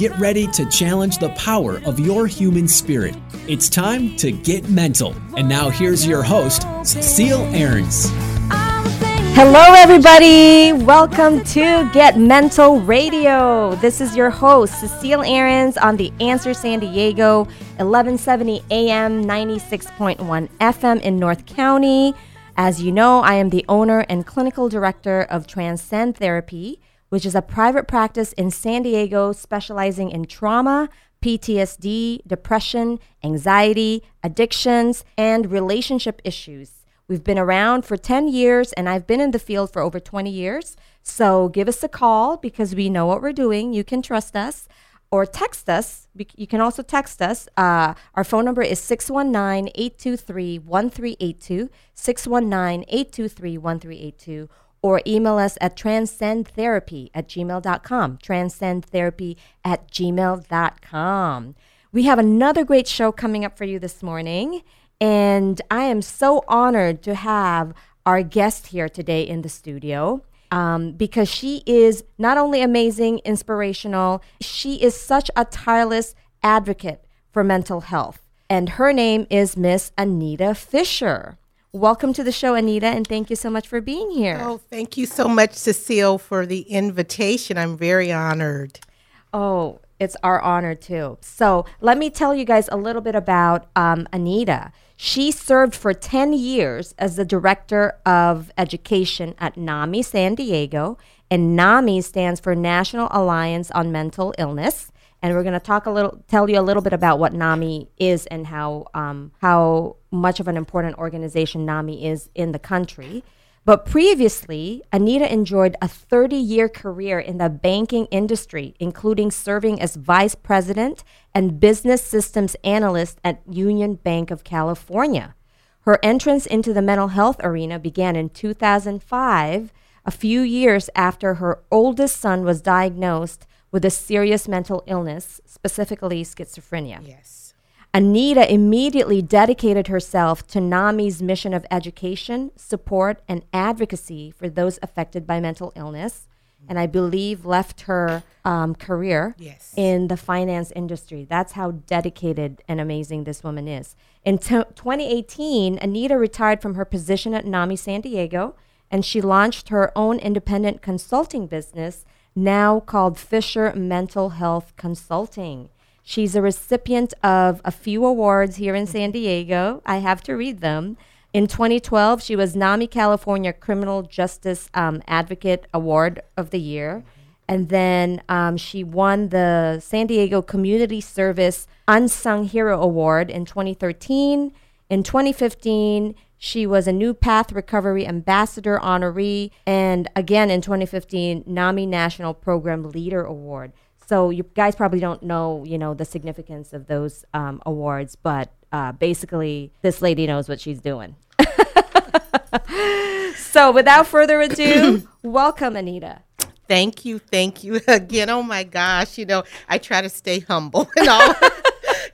get ready to challenge the power of your human spirit. It's time to get mental. And now here's your host, Cecile Ahrens. Hello, everybody. Welcome to Get Mental Radio. This is your host, Cecile Ahrens, on the Answer San Diego, 1170 AM, 96.1 FM in North County. As you know, I am the owner and clinical director of Transcend Therapy, which is a private practice in San Diego specializing in trauma, PTSD, depression, anxiety, addictions, and relationship issues. We've been around for 10 years and I've been in the field for over 20 years. So give us a call because we know what we're doing. You can trust us or text us. You can also text us. Uh, our phone number is 619 823 1382, 619 823 1382, or email us at transcendtherapy at gmail.com, transcendtherapy at gmail.com. We have another great show coming up for you this morning, and I am so honored to have our guest here today in the studio um, because she is not only amazing, inspirational, she is such a tireless advocate for mental health. And her name is Miss Anita Fisher. Welcome to the show, Anita, and thank you so much for being here. Oh, thank you so much, Cecile, for the invitation. I'm very honored. Oh, it's our honor too. So, let me tell you guys a little bit about um, Anita. She served for 10 years as the director of education at NAMI San Diego, and NAMI stands for National Alliance on Mental Illness. And we're going to talk a little, tell you a little bit about what NAMI is and how um, how much of an important organization NAMI is in the country. But previously, Anita enjoyed a 30 year career in the banking industry, including serving as vice president and business systems analyst at Union Bank of California. Her entrance into the mental health arena began in 2005, a few years after her oldest son was diagnosed with a serious mental illness, specifically schizophrenia. Yes. Anita immediately dedicated herself to NAMI's mission of education, support, and advocacy for those affected by mental illness, and I believe left her um, career Yes. in the finance industry. That's how dedicated and amazing this woman is. In t- 2018, Anita retired from her position at NAMI San Diego, and she launched her own independent consulting business, now called Fisher Mental Health Consulting. She's a recipient of a few awards here in San Diego. I have to read them. In 2012, she was NAMI California Criminal Justice um, Advocate Award of the Year. And then um, she won the San Diego Community Service Unsung Hero Award in 2013. In 2015, she was a New Path Recovery Ambassador honoree. And again in 2015, NAMI National Program Leader Award. So you guys probably don't know, you know, the significance of those um, awards, but uh, basically, this lady knows what she's doing. so without further ado, welcome, Anita. Thank you, thank you again. Oh my gosh, you know, I try to stay humble and all,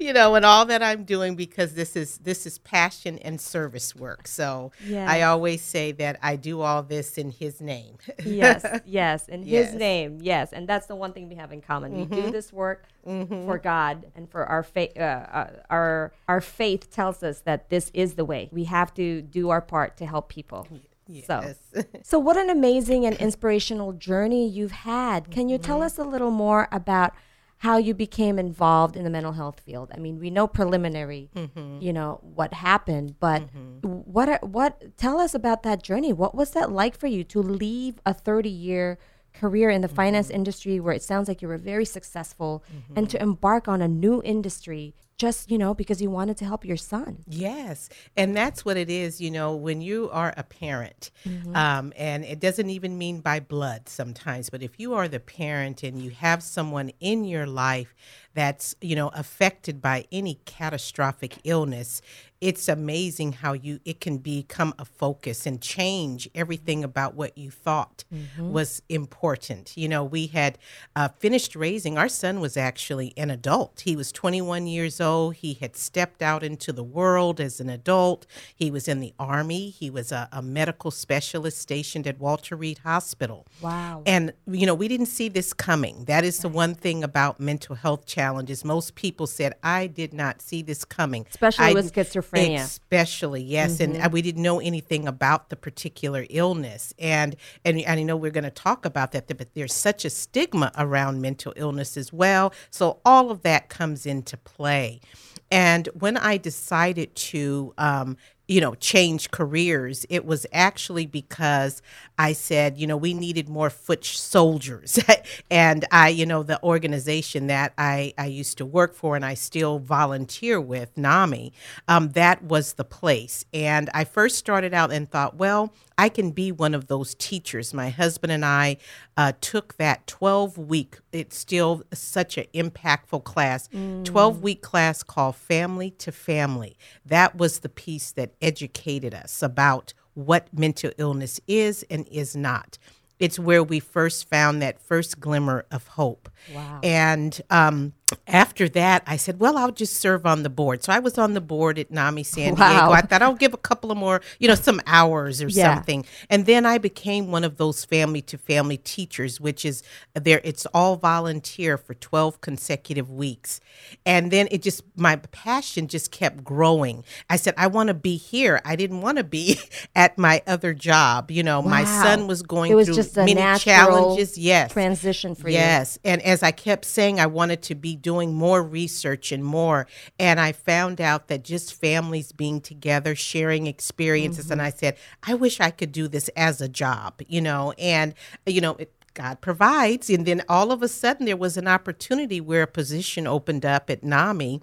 you know, and all that I'm doing because this is this is passion and service work. So Yeah. I always say that I do all this in His name. Yes, yes, in His Yes. Mm-hmm. name, yes, and that's the one thing we have in common. We do this work for God and for our faith. Uh, uh, our our faith tells us that this is the way. We have to do our part to help people. So, Yes. so so what an amazing and inspirational journey you've had. Can you Mm-hmm. tell us a little more about how you became involved in the mental health field? I mean, we know preliminary, Mm-hmm. you know, what happened, but what are- what tell us about that journey? What was that like for you to leave a 30-year career in the finance Mm-hmm. industry where it sounds like you were very successful and to embark on a new industry just, you know, because you wanted to help your son? Yes, and that's what it is. You know, when you are a parent, um, and it doesn't even mean by blood sometimes, but if you are the parent and you have someone in your life that's you know affected by any catastrophic illness, it's amazing how you it can become a focus and change everything about what you thought was important. You know, we had uh, finished raising our son was actually an adult. He was 21 years old He had stepped out into the world as an adult. He was in the Army. He was a, a medical specialist stationed at Walter Reed Hospital. Wow. And, you know, we didn't see this coming. That is the one thing about mental health challenges. Most people said, I did not see this coming. Especially I- with schizophrenia. Especially, yes. And uh, we didn't know anything about the particular illness. And, and, and I know we're going to talk about that, but there's such a stigma around mental illness as well. So all of that comes into play. And when I decided to, um, you know, change careers, it was actually because I said, you know, we needed more foot soldiers. and I, you know, the organization that I, I used to work for and I still volunteer with, NAMI, um, that was the place. And I first started out and thought, well, I can be one of those teachers. My husband and I uh, took that 12 week, it's still such an impactful class, 12 week class called Family to Family. That was the piece that educated us about what mental illness is and is not. It's where we first found that first glimmer of hope. Wow. And um, after that, I said, well, I'll just serve on the board. So I was on the board at NAMI San Wow. Diego. I thought I'll give a couple of more, you know, some hours or Yeah. something. And then I became one of those family to family teachers, which is there, it's all volunteer for 12 consecutive weeks. And then it just, my passion just kept growing. I said, I want to be here. I didn't want to be at my other job. You know, my son was going It was through just a many natural challenges. Yes. transition for you. Yes. And as I kept saying, I wanted to be doing more research and more. And I found out that just families being together, sharing experiences. And mm-hmm. I said, I wish I could do this as a job, you know, and, you know, it, God provides. And then all of a sudden, there was an opportunity where a position opened up at NAMI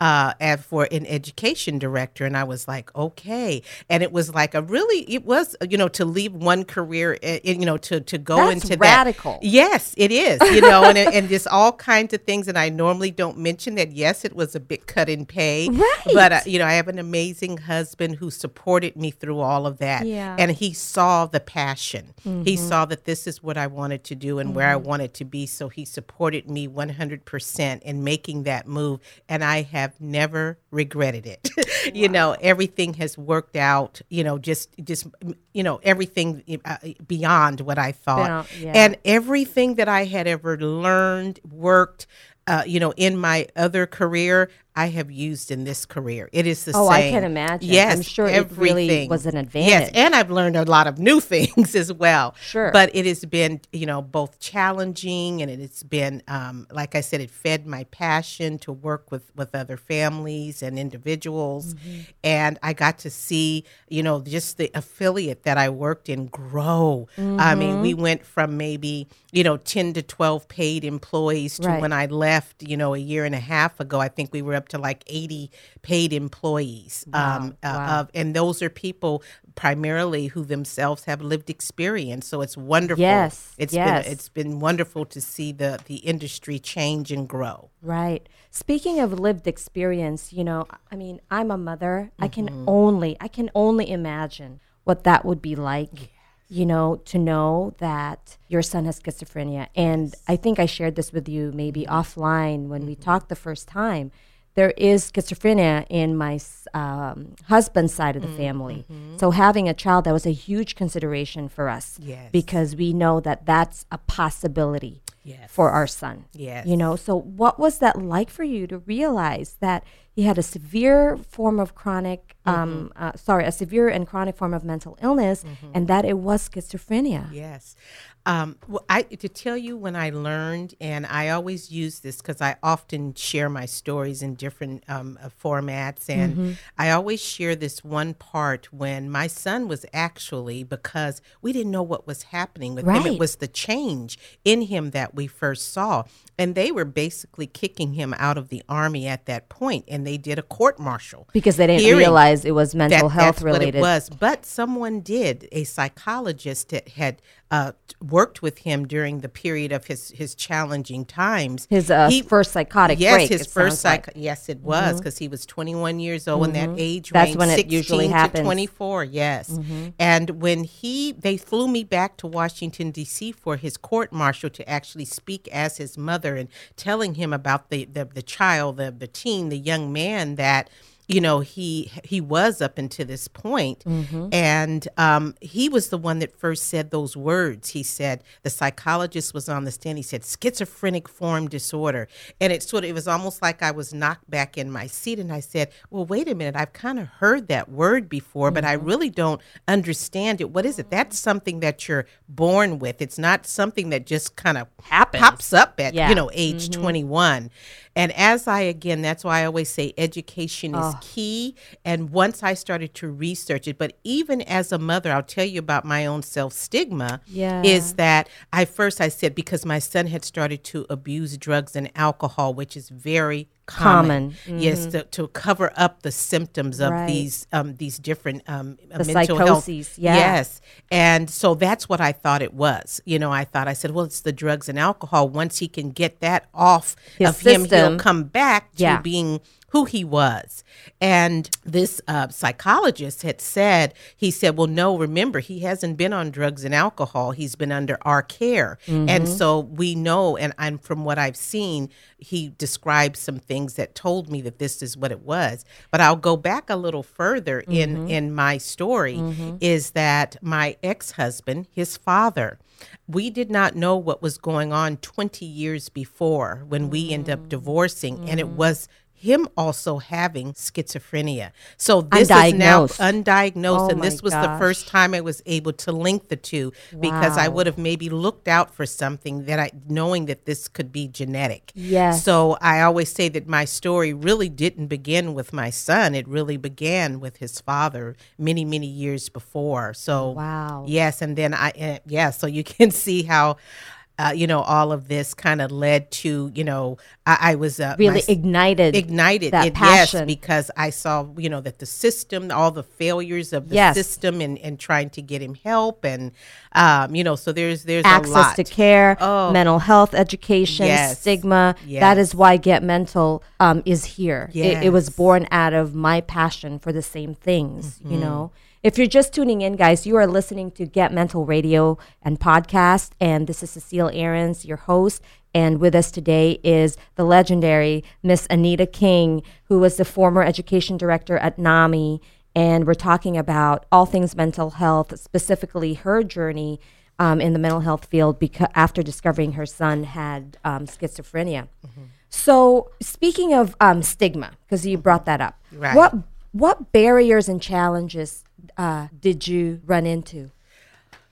uh, as for an education director, and I was like, okay. And it was like a really, it was, you know, to leave one career, uh, you know, to to go That's into radical. that. Yes, it is. You know, and and just all kinds of things. And I normally don't mention that. Yes, it was a bit cut in pay, Right. But uh, you know, I have an amazing husband who supported me through all of that, Yeah. Mm-hmm. and he saw the passion. He saw that this is what I wanted to do and where I wanted to be. So he supported me 100% in making that move. And I have never regretted it. you know, everything has worked out, you know, just, just, you know, everything uh, beyond what I thought. Yeah. And everything that I had ever learned, worked, uh, you know, in my other career, I have used in this career. It is the Oh, same. Oh, I can imagine. Yes, I'm sure it really everything. was an advantage. Yes, and I've learned a lot of new things as well. Sure. But it has been, you know, both challenging and it has been, um, like I said, it fed my passion to work with with other families and individuals, Mm-hmm. and I got to see, you know, just the affiliate that I worked in grow. I Mm-hmm. mean, we went from maybe, you know, ten to twelve paid employees to Right. when I left, you know, a year and a half ago. I think we were up to like eighty paid employees. Um, uh, wow. of and those are people primarily who themselves have lived experience. So it's wonderful. Yes, it's yes. been it's been wonderful to see the the industry change and grow. Right. Speaking of lived experience, you know, I mean, I'm a mother. I can Mm-hmm. only I can only imagine what that would be like. You know, to know that your son has schizophrenia. And I think I shared this with you maybe Mm-hmm. offline when we talked the first time. There is schizophrenia in my um, husband's side of the Mm-hmm. family. So having a child, that was a huge consideration for us. Yes. Because we know that that's a possibility Yes. for our son. Yes. You know, so what was that like for you to realize that he had a severe form of chronic, um, Mm-hmm. uh, sorry, a severe and chronic form of mental illness, and that it was schizophrenia? Yes. Um, well, I to tell you when I learned, and I always use this because I often share my stories in different um, uh, formats, and I always share this one part when my son was actually because we didn't know what was happening with him. It was the change in him that we first saw, and they were basically kicking him out of the army at that point, and they did a court martial Because they didn't Hearing realize it was mental that, health related. it was. But someone did, a psychologist that had uh, worked with him during the period of his his challenging times. His uh, He- first psychotic yes, break. his first sounds like. psych. Yes, it was because he was 21 years old in that age That's range. when it 16 usually to happens. 24. Yes, and when he they flew me back to Washington D.C. for his court martial to actually speak as his mother and telling him about the the, the child, the the teen, the young man that you know he he was up until this point. Mm-hmm. and um, he was the one that first said those words. He said the psychologist was on the stand. He said schizophreniform disorder. And it sort of it was almost like i was knocked back in my seat. And i said well wait a minute. I've kind of heard that word before but i mm-hmm. really don't understand it. What is it? That's something that you're born with. It's not something that just kind of Happens. pops up at Yeah. you know age mm-hmm. 21 and as i again that's why i always say education is key and once i started to research it but even as a mother i'll tell you about my own self stigma Yeah. is that i first i said because my son had started to abuse drugs and alcohol which is very common, Common. yes to, to cover up the symptoms of Right. these um, these different um, The mental health psychoses, yeah. yes and so that's what i thought it was you know i thought i said well it's the drugs and alcohol once he can get that off His of him he'll come back to Yeah. being who he was. And this uh, psychologist had said, he said, well, no, remember, he hasn't been on drugs and alcohol. He's been under our care. Mm-hmm. And so we know, and I'm from what I've seen, he described some things that told me that this is what it was. But I'll go back a little further Mm-hmm. in, in my story is that my ex husband, his father, we did not know what was going on 20 years before when we end up divorcing, and it was him also having schizophrenia. So this is now Undiagnosed. Oh and this was the first time I was able to link the two because I would have maybe looked out for something that I knowing that this could be genetic. Yes. So I always say that my story really didn't begin with my son. It really began with his father many, many years before. So Wow. Yes, and then I uh, yeah, so you can see how uh, you know all of this kind of led to you know I, I was uh, Really my ignited. ignited that it, passion. yes because I saw you know that the system all the failures of the Yes. system and, and trying to get him help and um, you know so there's there's access to care, Oh. mental health education, Yes. stigma. That Yes. is why Get Mental um, is here. It, it was born out of my passion for the same things, Mm-hmm. you know. If you're just tuning in, guys, you are listening to Get Mental Radio and podcast, and this is Cecile Ahrens, your host. And with us today is the legendary Miss Anita King, who was the former education director at NAMI. And we're talking about all things mental health, specifically her journey um, in the mental health field because after discovering her son had um, schizophrenia. So, speaking of um, stigma, because you brought that up, Right. what what barriers and challenges uh, did you run into?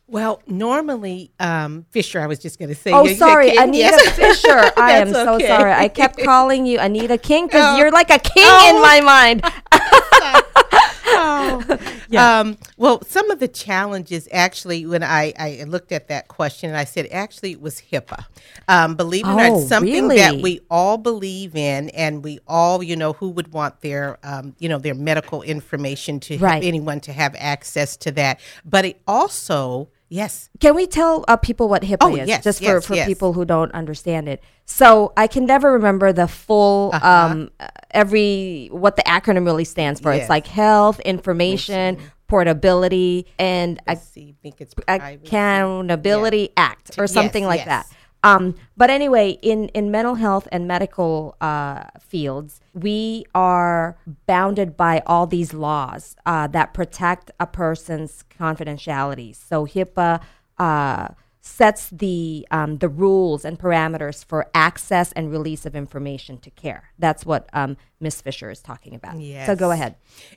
well normally um, Fisher I was just going to say Oh, sorry, Anita yes. Fisher. I am so okay. sorry. I kept calling you Anita King because Oh. you're like a king Oh. in my mind. Oh um, well, some of the challenges actually, when I, I looked at that question, and I said actually it was HIPAA. Um, believe it or Oh, not, something that we all believe in, and we all, you know, who would want their, um, you know, their medical information to Right. anyone to have access to that. But it also, yes, Can we tell uh, people what HIPAA Oh, is, yes, just for, yes, for yes. people who don't understand it? So I can never remember the full Uh-huh. um, uh, every what the acronym really stands for. It's like health, information, portability, and I think it's privacy. accountability act or something like that. Um, but anyway, in, in mental health and medical uh, fields, we are bounded by all these laws uh, that protect a person's confidentiality. So HIPAA uh, sets the um, the rules and parameters for access and release of information to care. That's what um, Ms. Fisher is talking about. So go ahead.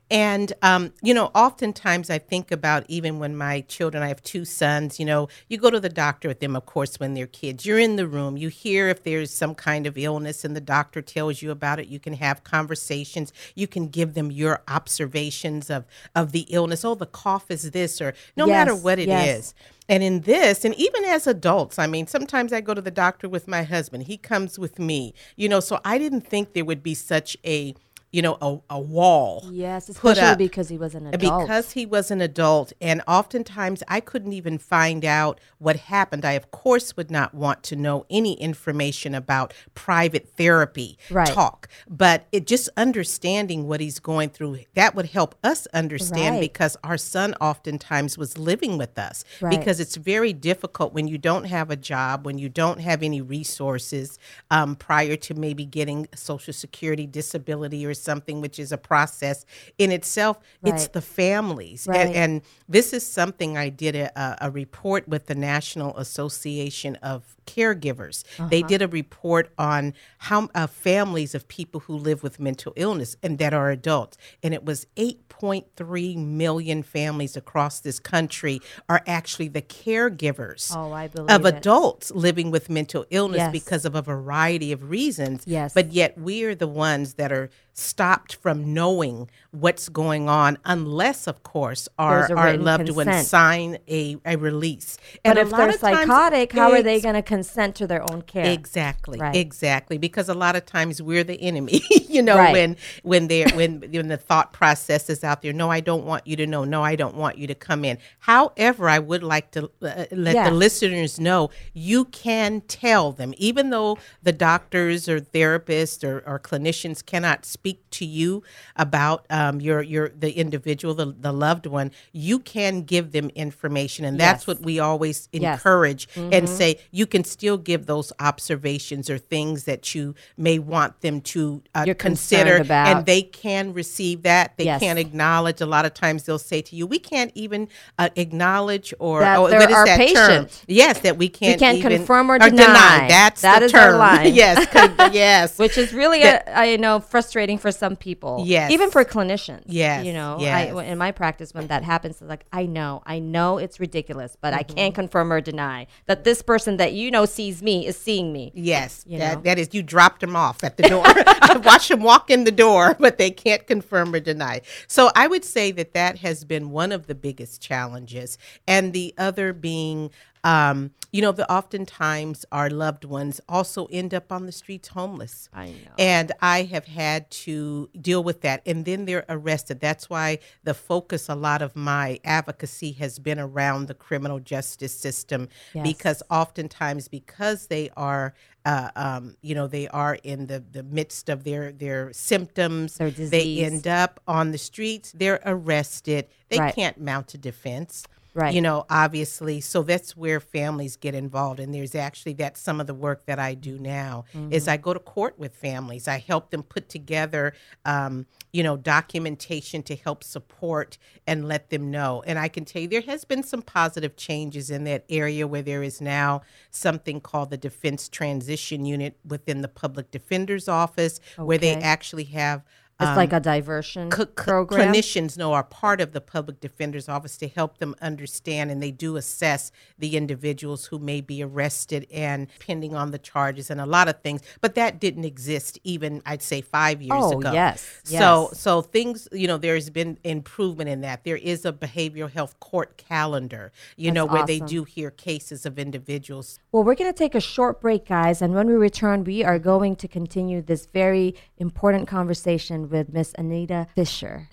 And, um, you know, oftentimes I think about even when my children, I have two sons, you know, you go to the doctor with them, of course, when they're kids. You're in the room, you hear if there's some kind of illness and the doctor tells you about it. You can have conversations. You can give them your observations of, of the illness. Oh, the cough is this, or no matter what it is. yes. And in this, and even as adults, I mean, sometimes I go to the doctor with my husband. He comes with me, you know, so I didn't think there would be such a, a you know, a, a wall. Yes, especially because he was an adult. Because he was an adult, and oftentimes I couldn't even find out what happened. I, of course, would not want to know any information about private therapy Right. talk, but it just understanding what he's going through that would help us understand Right. because our son oftentimes was living with us Right. because it's very difficult when you don't have a job, when you don't have any resources um, prior to maybe getting Social Security disability or something, which is a process in itself. It's the families. Right. And, and this is something I did a- a report with the National Association of Caregivers. They Uh-huh. did a report on how uh, families of people who live with mental illness and that are adults. And it was 8.3 million families across this country are actually the caregivers Oh, of it. adults living with mental illness Yes. because of a variety of reasons. Yes. But yet we're the ones that are stopped from knowing what's going on unless, of course, our, our loved ones sign a, a release. But a if they're of times psychotic, how are they going to consent to their own care? Exactly. Right. Exactly. Because a lot of times we're the enemy, you know, Right. when when they're when when the thought process is out there. No, I don't want you to know. No, I don't want you to come in. However, I would like to uh, let Yeah. the listeners know you can tell them, even though the doctors or therapists or, or clinicians cannot speak to you about um, your your the individual, the, the loved one, you can give them information, and that's Yes. what we always Yes. encourage and say you can still give those observations or things that you may want them to uh, consider and they can receive that they Yes. can acknowledge a lot of times they'll say to you we can't even uh, acknowledge or That oh, what is our that term patient. yes that we can't can't even, confirm or deny. that's That the is term line. yes yes Which is really, That- a, I know, frustrating for some people. Yes. Even for clinicians. Yes, You know, yes. I, in my practice, when that happens, it's like, I know, I know it's ridiculous, but I Mm-hmm. can't confirm or deny that this person that you know sees me is seeing me. Yes, You that, know? that is you dropped them off at the door. I watched them walk in the door, but they can't confirm or deny. So I would say that that has been one of the biggest challenges, and the other being, um, you know, the oftentimes our loved ones also end up on the streets homeless. I know. And I have had to deal with that. And then they're arrested. That's why the focus, a lot of my advocacy has been around the criminal justice system Yes. because oftentimes, because they are, uh, um, you know, they are in the, the midst of their, their symptoms, Their they end up on the streets, they're arrested, they Right. can't mount a defense Right. you know obviously so that's where families get involved and there's actually that's some of the work that i do now Mm-hmm. is i go to court with families i help them put together um, you know documentation to help support and let them know and i can tell you there has been some positive changes in that area where there is now something called the defense transition unit within the public defender's office where they actually have It's um, like a diversion program. clinicians know are part of the public defender's office to help them understand and they do assess the individuals who may be arrested and pending on the charges and a lot of things but that didn't exist even i'd say five years Oh, ago yes, so yes. so things you know there's been improvement in that there is a behavioral health court calendar you know That's where they do hear cases of individuals Well, we're going to take a short break, guys. And when we return, we are going to continue this very important conversation with Miss Anita Fisher.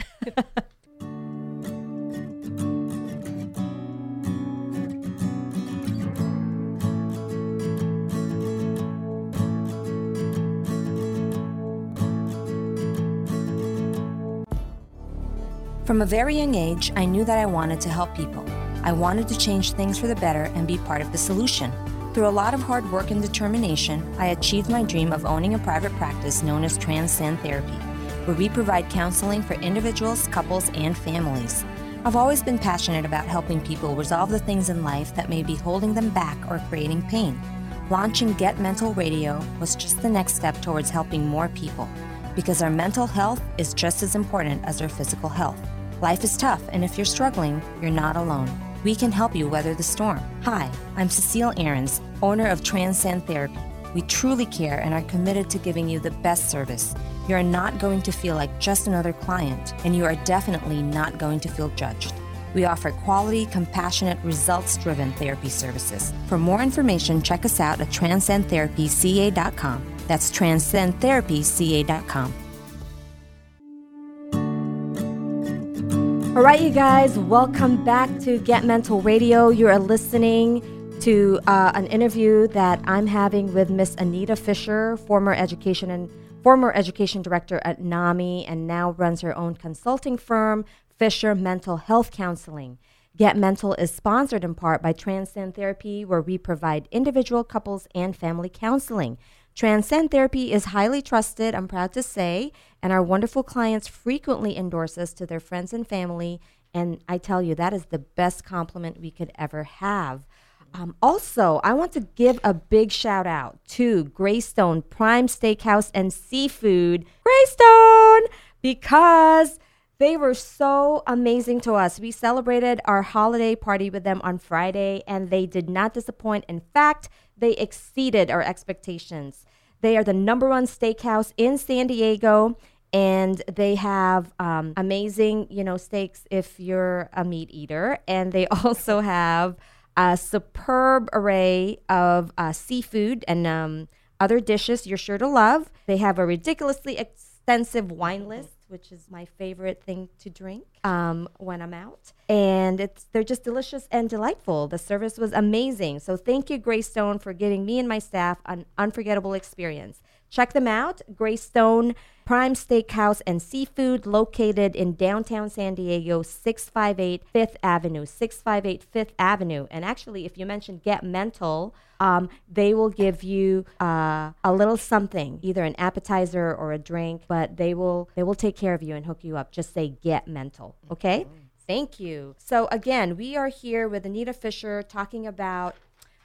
From a very young age, I knew that I wanted to help people. I wanted to change things for the better and be part of the solution. Through a lot of hard work and determination, I achieved my dream of owning a private practice known as Transcend Therapy, where we provide counseling for individuals, couples, and families. I've always been passionate about helping people resolve the things in life that may be holding them back or creating pain. Launching Get Mental Radio was just the next step towards helping more people because our mental health is just as important as our physical health. Life is tough, and if you're struggling, you're not alone. We can help you weather the storm. Hi, I'm Cecile Ahrens, owner of Transcend Therapy. We truly care and are committed to giving you the best service. You are not going to feel like just another client, and you are definitely not going to feel judged. We offer quality, compassionate, results driven therapy services. For more information, check us out at transcendtherapyca.com. That's transcendtherapyca.com. All right, you guys, welcome back to Get Mental Radio. You are listening to uh, an interview that I'm having with Miss Anita Fisher, former education and former education director at NAMI, and now runs her own consulting firm, Fisher Mental Health Counseling. Get Mental is sponsored in part by Transcend Therapy, where we provide individual, couples, and family counseling. Transcend Therapy is highly trusted, I'm proud to say, and our wonderful clients frequently endorse us to their friends and family. And I tell you, that is the best compliment we could ever have. Um, also, I want to give a big shout out to Greystone Prime Steakhouse and Seafood. Greystone! Because they were so amazing to us. We celebrated our holiday party with them on Friday, and they did not disappoint. In fact, they exceeded our expectations. They are the number one steakhouse in San Diego, and they have um, amazing, you know, steaks if you're a meat eater. And they also have a superb array of uh, seafood and um, other dishes you're sure to love. They have a ridiculously extensive wine list which is my favorite thing to drink um, when I'm out. And it's they're just delicious and delightful. The service was amazing. So thank you, Greystone, for giving me and my staff an unforgettable experience. Check them out, Greystone Prime Steakhouse and Seafood, located in downtown San Diego, 658 Fifth Avenue. 658 Fifth Avenue. And actually, if you mention Get Mental, um, they will give you uh, a little something, either an appetizer or a drink, but they will they will take care of you and hook you up. Just say Get Mental, okay? Thank you. So again, we are here with Anita Fisher talking about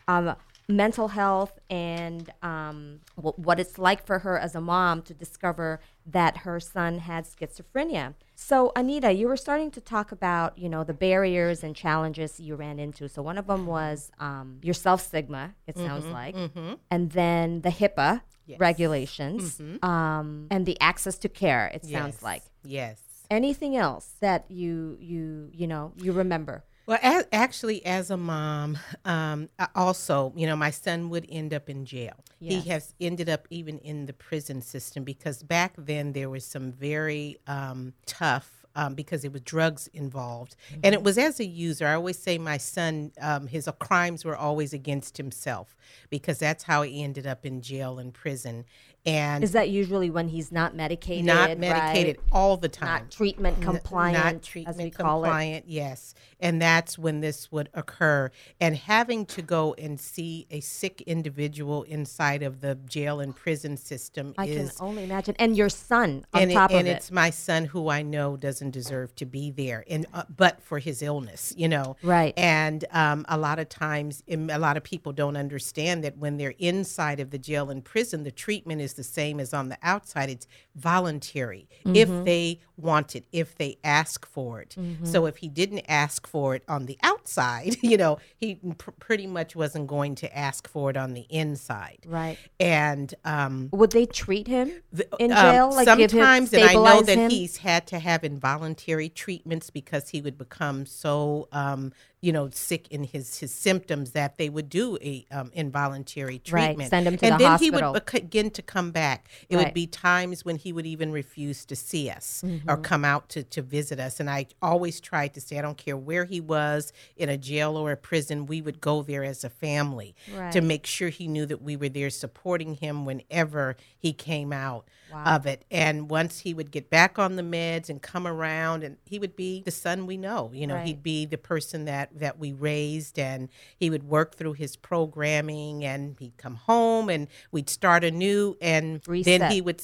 um, mental health and um, w- what it's like for her as a mom to discover that her son had schizophrenia. So, Anita, you were starting to talk about, you know, the barriers and challenges you ran into. So, one of them was um, your self stigma, it sounds like, and then the HIPAA Yes. regulations, um, and the access to care. It sounds like. Yes. Anything else that you you you know you remember? Well, as, actually, as a mom, um, also, you know, my son would end up in jail. Yes. He has ended up even in the prison system because back then there was some very um, tough. Um, because it was drugs involved, and it was as a user. I always say my son, um, his uh, crimes were always against himself because that's how he ended up in jail and prison, and Is that usually when he's not medicated? not medicated right? all the time Not treatment N- compliant, not treatment as we call it. compliant, yes. And that's when this would occur. And having to go and see a sick individual inside of the jail and prison system I can only imagine. And your son on and, it- top and of it's my son who I know doesn't deserve to be there, and uh, but for his illness, you know, Right. And um, a lot of times, a lot of people don't understand that when they're inside of the jail and prison, the treatment is the same as on the outside. It's voluntary Mm-hmm. if they want it, if they ask for it. Mm-hmm. So if he didn't ask for it on the outside, you know, he pr- pretty much wasn't going to ask for it on the inside. Right. And um, Would they treat him in um, jail? like give him, sometimes, and I know that him? he's had to have involuntary treatments because he would become so, um, you know, sick in his his symptoms that they would do a um, involuntary Right, treatment. send him to and the then he would begin to come back. It Right. would be times when he would even refuse to see us or Mm-hmm. come out to to visit us. And I always tried to say, I don't care where he was in a jail or a prison, we would go there as a family to make sure he knew that we were there supporting him whenever he came out of it. And once he would get back on the meds and come around, and he would be the son we know. You know, Right. he'd be the person that that we raised, and he would work through his programming, and he'd come home, and we'd start anew, and Reset. then he would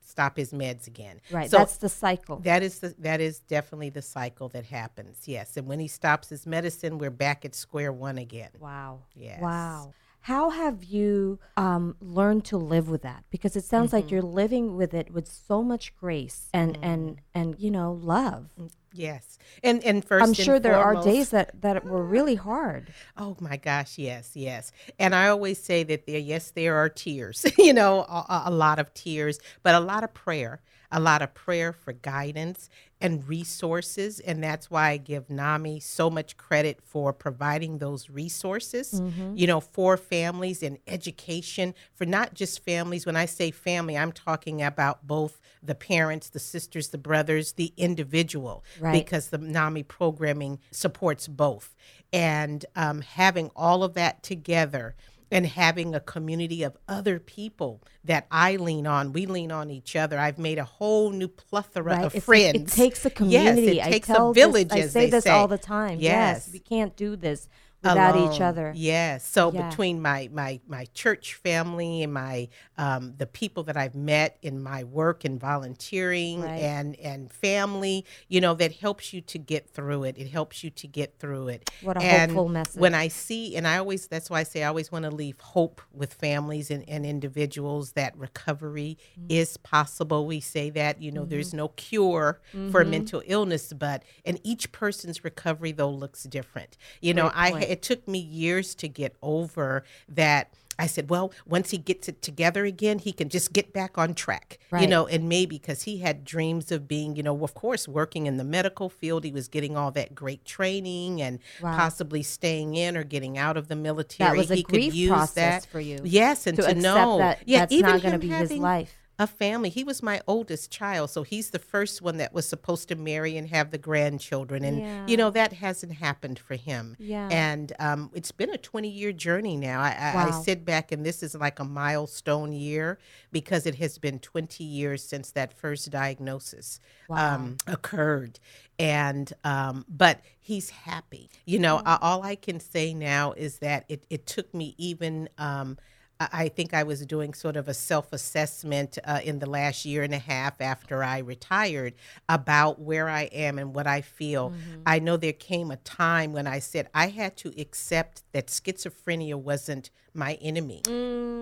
stop his meds again. Right. So that's the cycle. that is the that is definitely the cycle that happens. Yes, and when he stops his medicine, we're back at square one again. Wow. Yes. Wow. How have you um, learned to live with that? Because it sounds Mm-hmm. like you're living with it with so much grace and Mm. and and you know love. Yes, and and 1st I'm sure there are days that that were really hard. Oh my gosh, yes, yes. And I always say that there, yes, there are tears, you know, a, a lot of tears, but a lot of prayer, a lot of prayer for guidance and resources. And that's why I give NAMI so much credit for providing those resources, you know, for families and education for not just families. When I say family, I'm talking about both the parents, the sisters, the brothers, the individual. Right. because the NAMI programming supports both. And um, having all of that together and having a community of other people that I lean on, we lean on each other. I've made a whole new plethora Right. of It's- friends. It takes a community. Yes, it I takes tell a village. This, I say this say. all the time. Yes. Yes. we can't do this without each other. Yes. So Yeah. between my my my church family and my um, the people that I've met in my work and volunteering Right. and and family, you know, that helps you to get through it. It helps you to get through it. What a and hopeful message. When I see, and I always that's why I say I always want to leave hope with families and, and individuals that recovery Mm-hmm. is possible. We say that you know there's no cure for Mm-hmm. mental illness, but and each person's recovery though looks different. You know, Great I point. It took me years to get over that. I said, well, once he gets it together again, he can just get back on track, you know, and maybe because he had dreams of being, you know, of course, working in the medical field. He was getting all that great training and Wow. possibly staying in or getting out of the military. That was a he grief could use process that for you Yes, and to to, accept know that yeah, that's even not gonna him be his life. A family. He was my oldest child, so he's the first one that was supposed to marry and have the grandchildren, and Yeah. you know that hasn't happened for him. Yeah. And um, it's been a 20 year journey now. I, I, Wow. I sit back and this is like a milestone year because it has been 20 years since that first diagnosis um, occurred. And, um, but he's happy. You know, a- all I can say now is that it, it took me even, um, I think I was doing sort of a self assessment uh, in the last year and a half after I retired about where I am and what I feel. I know there came a time when I said I had to accept that schizophrenia wasn't my enemy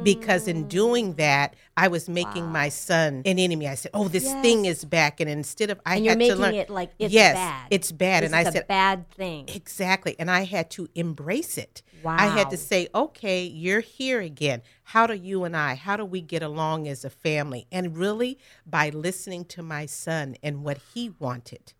because in doing that I was making my son an enemy. I said, "Oh, this thing is back," and instead of I and you're had making to learn it like it's yes, bad. it's bad, This and I a said, bad thing. Exactly. And I had to embrace it. I had to say, okay, you're here again. How do you and I, how do we get along as a family? And really by listening to my son and what he wanted.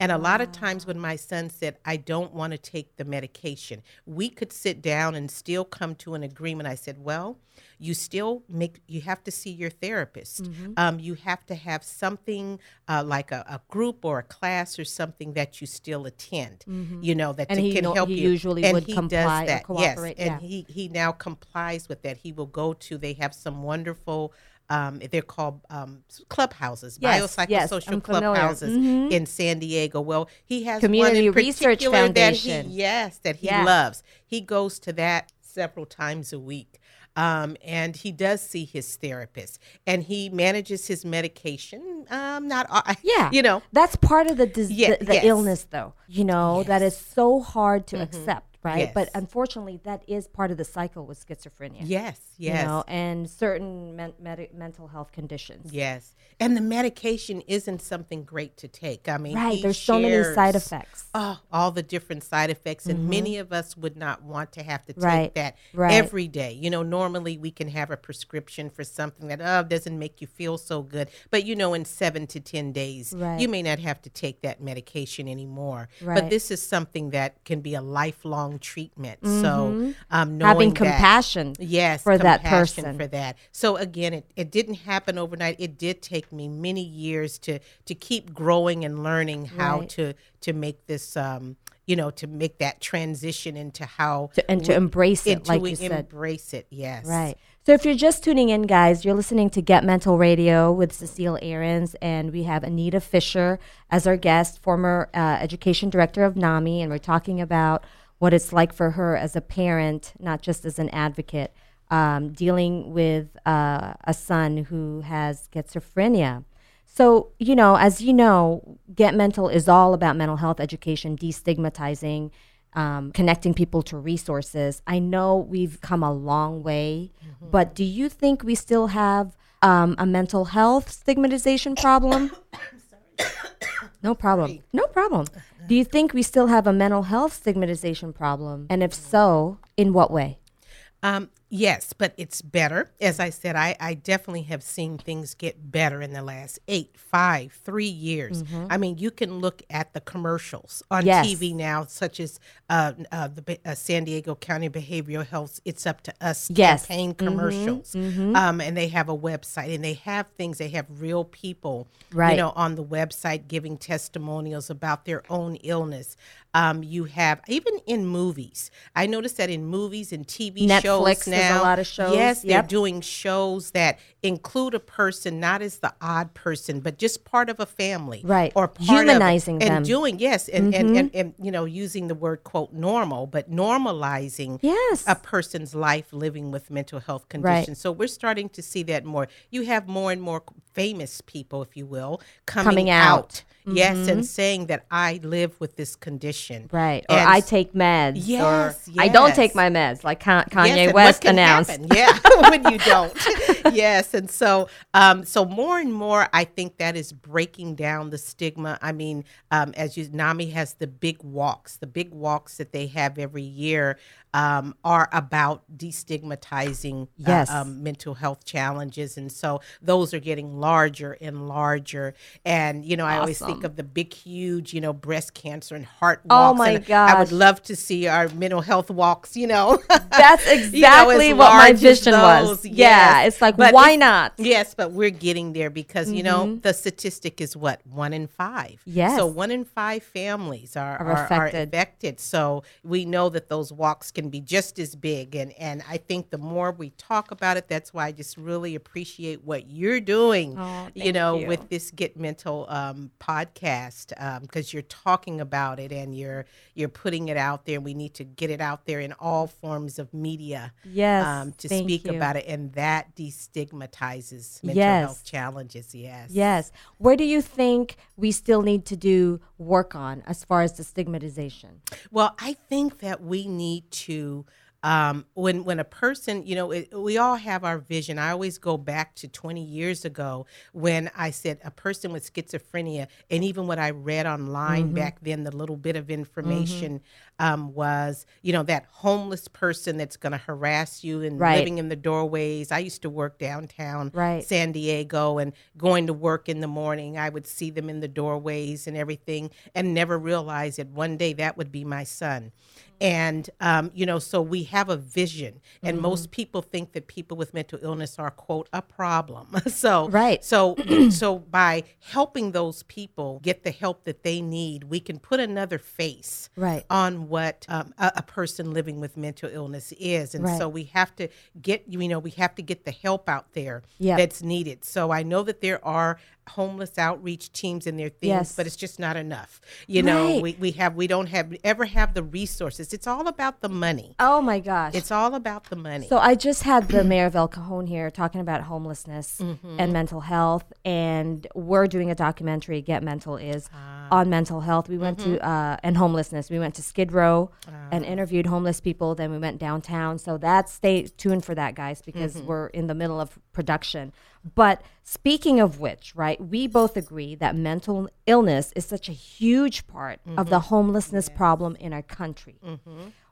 And a lot of times when my son said, I don't want to take the medication, we could sit down and still come to an agreement. I said, well, you still make, you have to see your therapist. Mm-hmm. Um, you have to have something uh, like a, a group or a class or something that you still attend, you know, that Mm-hmm. And he can know- help he you. usually and would he comply does that. cooperate, Yes, yeah. and he, he now complies with that. He will go to, they have some wonderful um, they're called um, clubhouses, Yes, yes, biopsychosocial familiar. clubhouses Mhm. in San Diego. Well, he has Community Research particular that he, Foundation. yes, that he Yeah. loves. He goes to that several times a week. Um, and he does see his therapist, and he manages his medication. Um, not, Yeah. you know, That's part of the dis- Yeah, the, the yes. illness though. You know, that is so hard to accept, right? But unfortunately that is part of the cycle with schizophrenia. yes, yes, You know, and certain men- medi- mental health conditions. Yes. And the medication isn't something great to take. I mean, Right, there's so many side effects. Oh, all the different side effects. And mm-hmm. many of us would not want to have to take Right, that right. every day. You know, normally we can have a prescription for something that oh, doesn't make you feel so good. But, you know, in seven to 10 days, Right. you may not have to take that medication anymore. Right. But this is something that can be a lifelong treatment. So, um, knowing Mm-hmm. Having that- compassion Yes, for that person. for that. So again, it, it didn't happen overnight. It did take me many years to to keep growing and learning how Right. to to make this um you know to make that transition into how To- and to embrace it, like we you said. embrace it. Yes, Right. So if you're just tuning in, guys, you're listening to Get Mental Radio with Cecile Ahrens, and we have Anita Fisher as our guest, former uh, education director of NAMI, and we're talking about what it's like for her as a parent, not just as an advocate, um, dealing with uh, a son who has schizophrenia. So, you know, as you know, Get Mental is all about mental health education, destigmatizing, um, connecting people to resources. I know we've come a long way, but do you think we still have um, a mental health stigmatization problem? no problem. No problem. Do you think we still have a mental health stigmatization problem? And if so, in what way? Um, Yes, but it's better. As I said, I, I definitely have seen things get better in the last eight, five, three years. I mean, you can look at the commercials on Yes. TV now, such as uh, uh, the uh, San Diego County Behavioral Health "It's Up to Us" Yes. campaign commercials, Um, and they have a website and they have things. They have real people, Right. you know, on the website giving testimonials about their own illness. Um, you have even in movies. I noticed that in movies and TV Netflix shows has a lot of shows, Yes, they're doing shows that include a person not as the odd person, but just part of a family, Right. Or part Humanizing of, them. Mm-hmm. and doing yes, and, and, and and you know using the word quote normal, but normalizing Yes. a person's life living with mental health conditions. So we're starting to see that more. You have more and more famous people, if you will, coming, Coming out. Mm-hmm. Yes, and saying that I live with this condition. Right. Or And I take meds. Yes, or I don't take my meds, like Kanye Yes, West announced. happen, Yeah, when you don't. yes, and so um, so more and more, I think that is breaking down the stigma. I mean, um, as you, NAMI has the big walks. The big walks that they have every year um, are about destigmatizing uh, um, mental health challenges, and so those are getting larger and larger. And you know, I always think Of the big, huge, you know, breast cancer and heart walks. Oh, my god! I would love to see our mental health walks. You know, That's you know, exactly what my vision was. those, Yeah, yes. it's like, But why it's- not? Yes, but we're getting there because you know the statistic is what one in five. Yes. So one in five families are Are are, are affected. affected. So we know that those walks can be just as big, and and I think the more we talk about it, that's why I just really appreciate what you're doing. Oh, you know, you. with this Get Mental um, podcast because you're talking about it and you're you're putting it out there. And we need to get it out there in all forms of media. Yes, um, to speak you. about it, and that destigmatizes mental Yes. health challenges. Yes. Yes. Where do you think we still need to do work on as far as the stigmatization? Well, I think that we need to. Um, when when a person, you know, it, we all have our vision. I always go back to 20 years ago when I said a person with schizophrenia, and even what I read online Mm-hmm. back then, the little bit of information um, was, you know, that homeless person that's going to harass you and Right. living in the doorways. I used to work downtown Right. San Diego and going to work in the morning. I would see them in the doorways and everything and never realize that one day that would be my son. And, um, you know, so we have a vision. And Mm-hmm. most people think that people with mental illness are, quote, a problem. so, Right. so, so by helping those people get the help that they need, we can put another face Right. on what um, a, a person living with mental illness is. And Right. so we have to get, you know, we have to get the help out there that's needed. So I know that there are homeless outreach teams and their things, Yes. but it's just not enough. You know, Right. we, we have, we don't have, ever have the resources. It's all about the money. Oh my gosh. It's all about the money. So I just had the mayor of El Cajon here talking about homelessness Mm-hmm. and mental health, and we're doing a documentary. Get Mental is Ah. on mental health. We went Mm-hmm. to uh, and homelessness. We went to Skid Row Ah. and interviewed homeless people. Then we went downtown. So that stay tuned for that, guys, because Mm-hmm. we're in the middle of production. But speaking of which, right, we both agree that mental illness is such a huge part of Mm-hmm. the homelessness problem in our country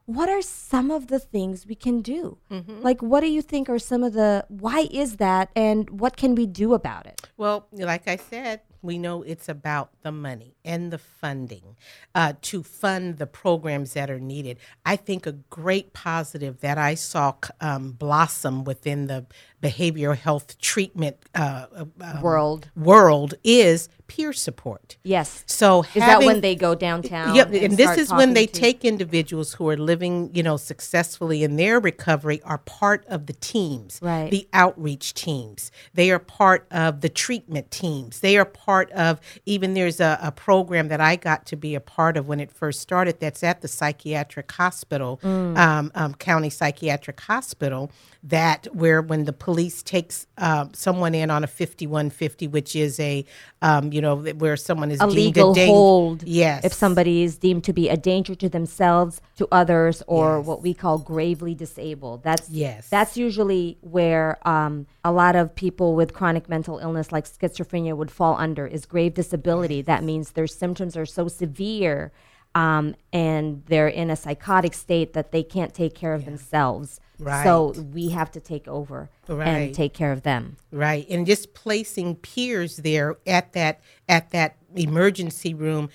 what are some of the things we can do? Mm-hmm. Like, what do you think are some of the, why is that, and what can we do about it? Well, like I said, we know it's about the money and the funding uh, to fund the programs that are needed. I think a great positive that I saw um, blossom within the behavioral health treatment uh, uh, um, World. world is peer support. Yes. So Is that when they go downtown? Yep, and, this is when they to- take individuals who are living, you know, successfully in their recovery are part of the teams, Right. The outreach teams. They are part of the treatment teams. They are part of even there's a, a program that I got to be a part of when it first started. That's at the psychiatric hospital, Mm. um, um, county psychiatric hospital. That where when the police takes um, someone in on a 5150, which is a, um, you know, where someone is a deemed legal dang- hold. Yes. If somebody is deemed to be a danger to themselves, to others, or what we call gravely disabled. That's Yes. That's usually where um, a lot of people with chronic mental illness, like schizophrenia, would fall under is grave disability. That means their symptoms are so severe. um, and they're in a psychotic state that they can't take care of themselves. Right. So we have to take over Right. and take care of them. Right. And just placing peers there at that at that emergency room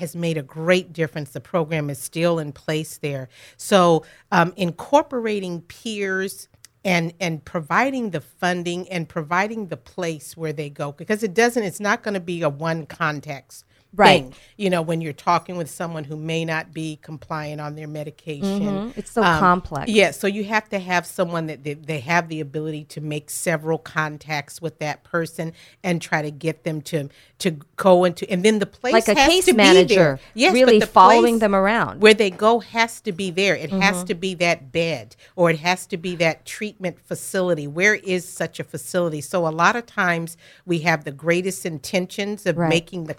has made a great difference. The program is still in place there. So um, incorporating peers and and providing the funding and providing the place where they go because it doesn't it's not going to be a one context Right. thing. You know, when you're talking with someone who may not be compliant on their medication. Mm-hmm. It's so complex. Yeah, so you have to have someone that they, they have the ability to make several contacts with that person and try to get them to to go into and then the place Like a has case to be manager. Yes, really the following them around. Where they go has to be there. It Mm-hmm. has to be that bed or it has to be that treatment facility. Where is such a facility? So a lot of times we have the greatest intentions of Right. making the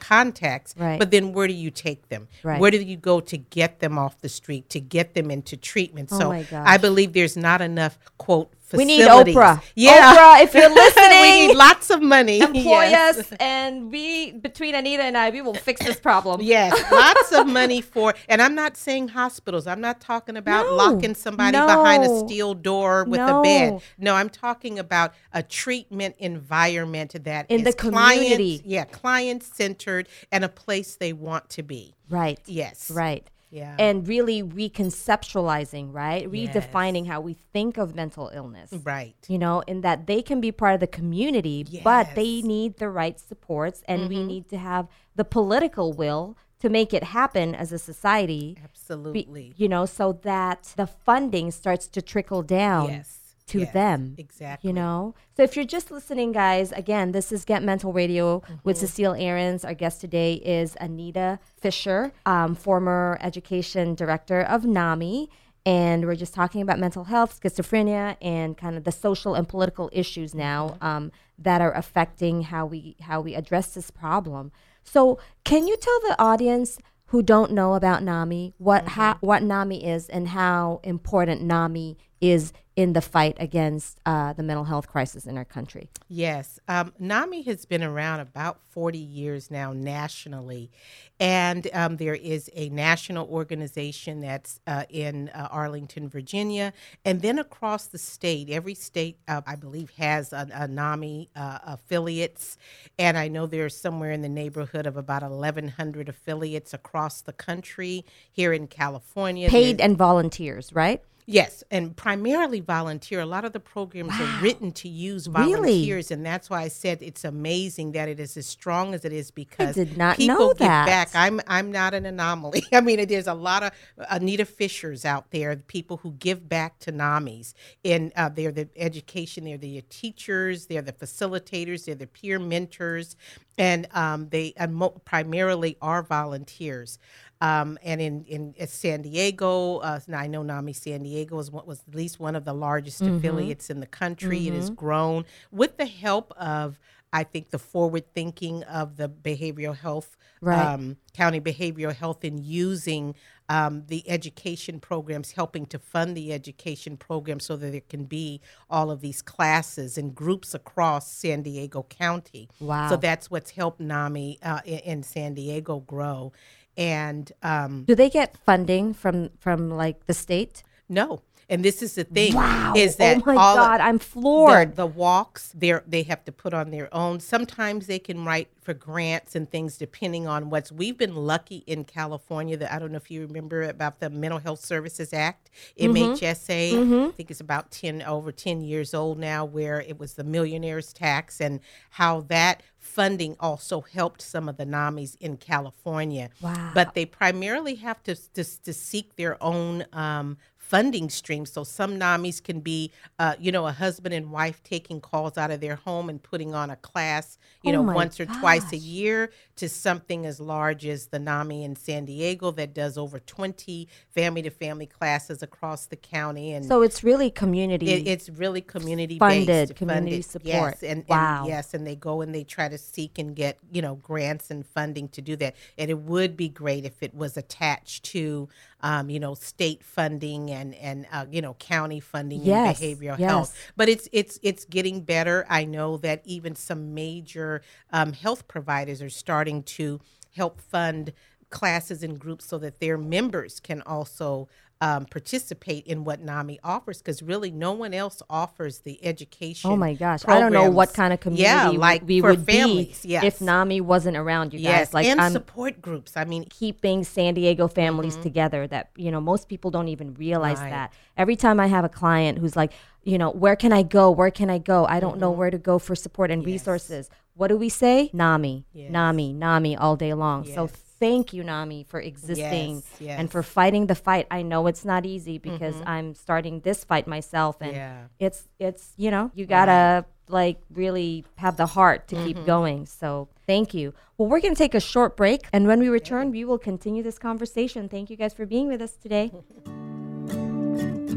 Right. but then where do you take them? Right. Where do you go to get them off the street, to get them into treatment? Oh so. I believe there's not enough quote We need Oprah. Yeah. Oprah, if you're listening, we need lots of money. employ Yes. us, and we between Anita and I, we will fix this problem. Yes, lots of money for, and I'm not saying hospitals. I'm not talking about No, locking somebody behind a steel door with a bed. No. No, I'm talking about a treatment environment that In the is client- community. yeah, client centered and a place they want to be. Right. Yes. Right. Yeah. And really reconceptualizing, right? Redefining how we think of mental illness. Right. You know, in that they can be part of the community, but they Mm-hmm. need the right supports and we need to have the political will to make it happen as a society. Be- Absolutely. you know, so that the funding starts to trickle down Yes. To Yes. them. Exactly. You know? So if you're just listening, guys, again, this is Get Mental Radio with Mm-hmm. Cecile Ahrens. Our guest today is Anita Fisher, um, former education director of NAMI. And we're just talking about mental health, schizophrenia, and kind of the social and political issues now Mm-hmm. um, that are affecting how we how we address this problem. So, can you tell the audience who don't know about NAMI what how, what NAMI is and how important NAMI is in the fight against uh, the mental health crisis in our country? Yes. Um, NAMI has been around about 40 years now nationally. And um, there is a national organization that's uh, in uh, Arlington, Virginia. And then across the state, every state, uh, I believe, has a, a NAMI uh, affiliates. And I know there's somewhere in the neighborhood of about 1,100 affiliates across the country. Here in California, Paid there's- and volunteers, right? Yes, and primarily volunteer. A lot of the programs are written to use Really? volunteers, and that's why I said it's amazing that it is as strong as it is because I did not people know give that. back. I'm I'm not an anomaly. I mean, there's a lot of Anita Fishers out there, people who give back to NAMIs, and uh, they're the education, they're the teachers, they're the facilitators, they're the peer mentors, and um, they uh, mo- primarily are volunteers. Um, and in, in San Diego, uh, I know NAMI San Diego is what was at least one of the largest Mm-hmm. affiliates in the country. It has grown with the help of, I think, the forward thinking of the behavioral health, Right. um, county behavioral health, in using um, the education programs, helping to fund the education program so that there can be all of these classes and groups across San Diego County. Wow. So that's what's helped NAMI uh, in, in San Diego grow. And um, Do they get funding from from like the state? no, and this is the thing Wow. is that oh my all God, I'm the, floored. the walks they they have to put on their own. Sometimes they can write for grants and things depending on what's. We've been lucky in California that I don't know if you remember about the Mental Health Services Act, MHSA. I think it's about ten over ten years old now, where it was the millionaires tax and how that funding also helped some of the NAMIs in California. Wow. But they primarily have to to, to seek their own um, funding stream. So some NAMIs can be, uh, you know, a husband and wife taking calls out of their home and putting on a class, you Oh know, once or twice a year, to something as large as the NAMI in San Diego that does over 20 family to family classes across the county. And so it's really community. it, it's really community Funded, based, community support. Yes, and, Wow. and yes, and they go and they try to seek and get you know grants and funding to do that. And it would be great if it was attached to um, you know state funding and and uh, you know county funding Yes, and behavioral yes. health. But it's it's it's getting better. I know that even some major um, health providers are starting to help fund classes and groups so that their members can also um, participate in what NAMI offers because really no one else offers the education. Oh my gosh, I don't know what kind of community yeah, we- like we for would families, be yes. if NAMI wasn't around. You yes, guys, like and I'm support groups. I mean, keeping San Diego families together. That you know most people don't even realize Mm-hmm. Right. that. Every time I have a client who's like, you know, where can I go? Where can I go? I don't know Mm-hmm. where to go for support and resources. What do we say? NAMI, NAMI, NAMI all day long. So Yes. Thank you, NAMI, for existing Yes, yes. and for fighting the fight. I know it's not easy because I'm starting this fight myself, and Mm-hmm. Yeah. it's it's you know you gotta like really have the heart to Mm-hmm. keep going. So thank you. Well, we're gonna take a short break, and when we return, we will continue this conversation. Thank you guys for being with us today.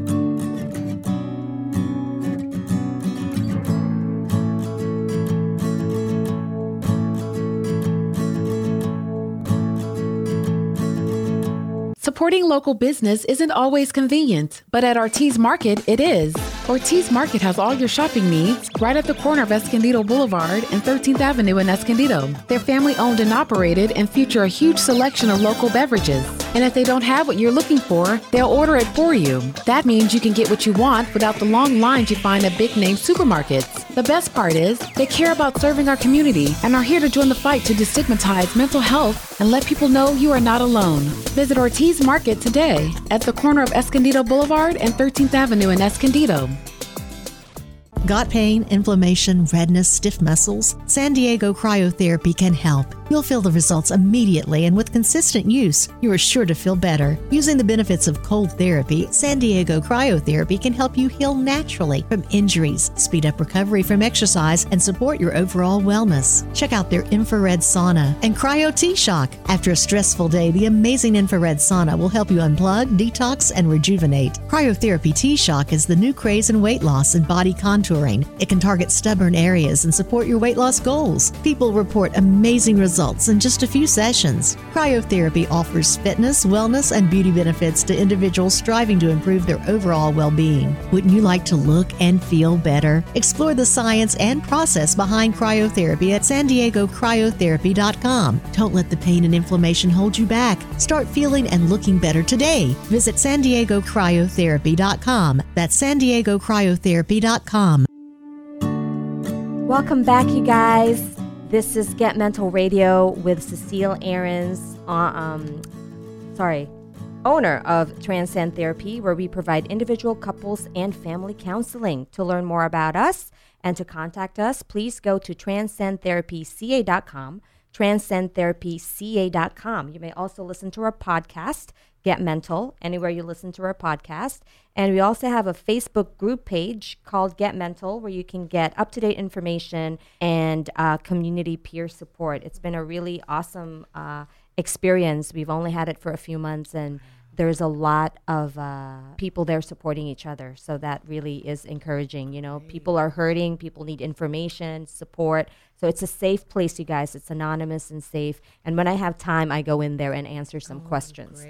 Supporting local business isn't always convenient, but at Ortiz Market, it is. Ortiz Market has all your shopping needs right at the corner of Escondido Boulevard and 13th Avenue in Escondido. They're family owned and operated and feature a huge selection of local beverages. And if they don't have what you're looking for, they'll order it for you. That means you can get what you want without the long lines you find at big name supermarkets. The best part is, they care about serving our community and are here to join the fight to destigmatize mental health and let people know you are not alone. Visit Ortiz Market today at the corner of Escondido Boulevard and 13th Avenue in Escondido. Got pain, inflammation, redness, stiff muscles? San Diego Cryotherapy can help. You'll feel the results immediately, and with consistent use, you are sure to feel better. Using the benefits of cold therapy, San Diego Cryotherapy can help you heal naturally from injuries, speed up recovery from exercise, and support your overall wellness. Check out their infrared sauna and Cryo T Shock. After a stressful day, the amazing infrared sauna will help you unplug, detox, and rejuvenate. Cryotherapy T Shock is the new craze in weight loss and body contouring. It can target stubborn areas and support your weight loss goals. People report amazing results in just a few sessions. Cryotherapy offers fitness, wellness, and beauty benefits to individuals striving to improve their overall well being. Wouldn't you like to look and feel better? Explore the science and process behind cryotherapy at san diego cryotherapy.com. Don't let the pain and inflammation hold you back. Start feeling and looking better today. Visit san diego cryotherapy.com. That's san diego cryotherapy.com. Welcome back, you guys. This is Get Mental Radio with Cecile Ahrens, uh, um, sorry, owner of Transcend Therapy, where we provide individual, couples, and family counseling. To learn more about us and to contact us, please go to transcendtherapyca.com, transcendtherapyca.com. You may also listen to our podcast, Get Mental, anywhere you listen to our podcast. And we also have a Facebook group page called Get Mental where you can get up to date information and uh, community peer support. It's been a really awesome uh, experience. We've only had it for a few months and there's a lot of uh, people there supporting each other. So that really is encouraging. You know, people are hurting, people need information, support. So it's a safe place, you guys. It's anonymous and safe. And when I have time, I go in there and answer some questions.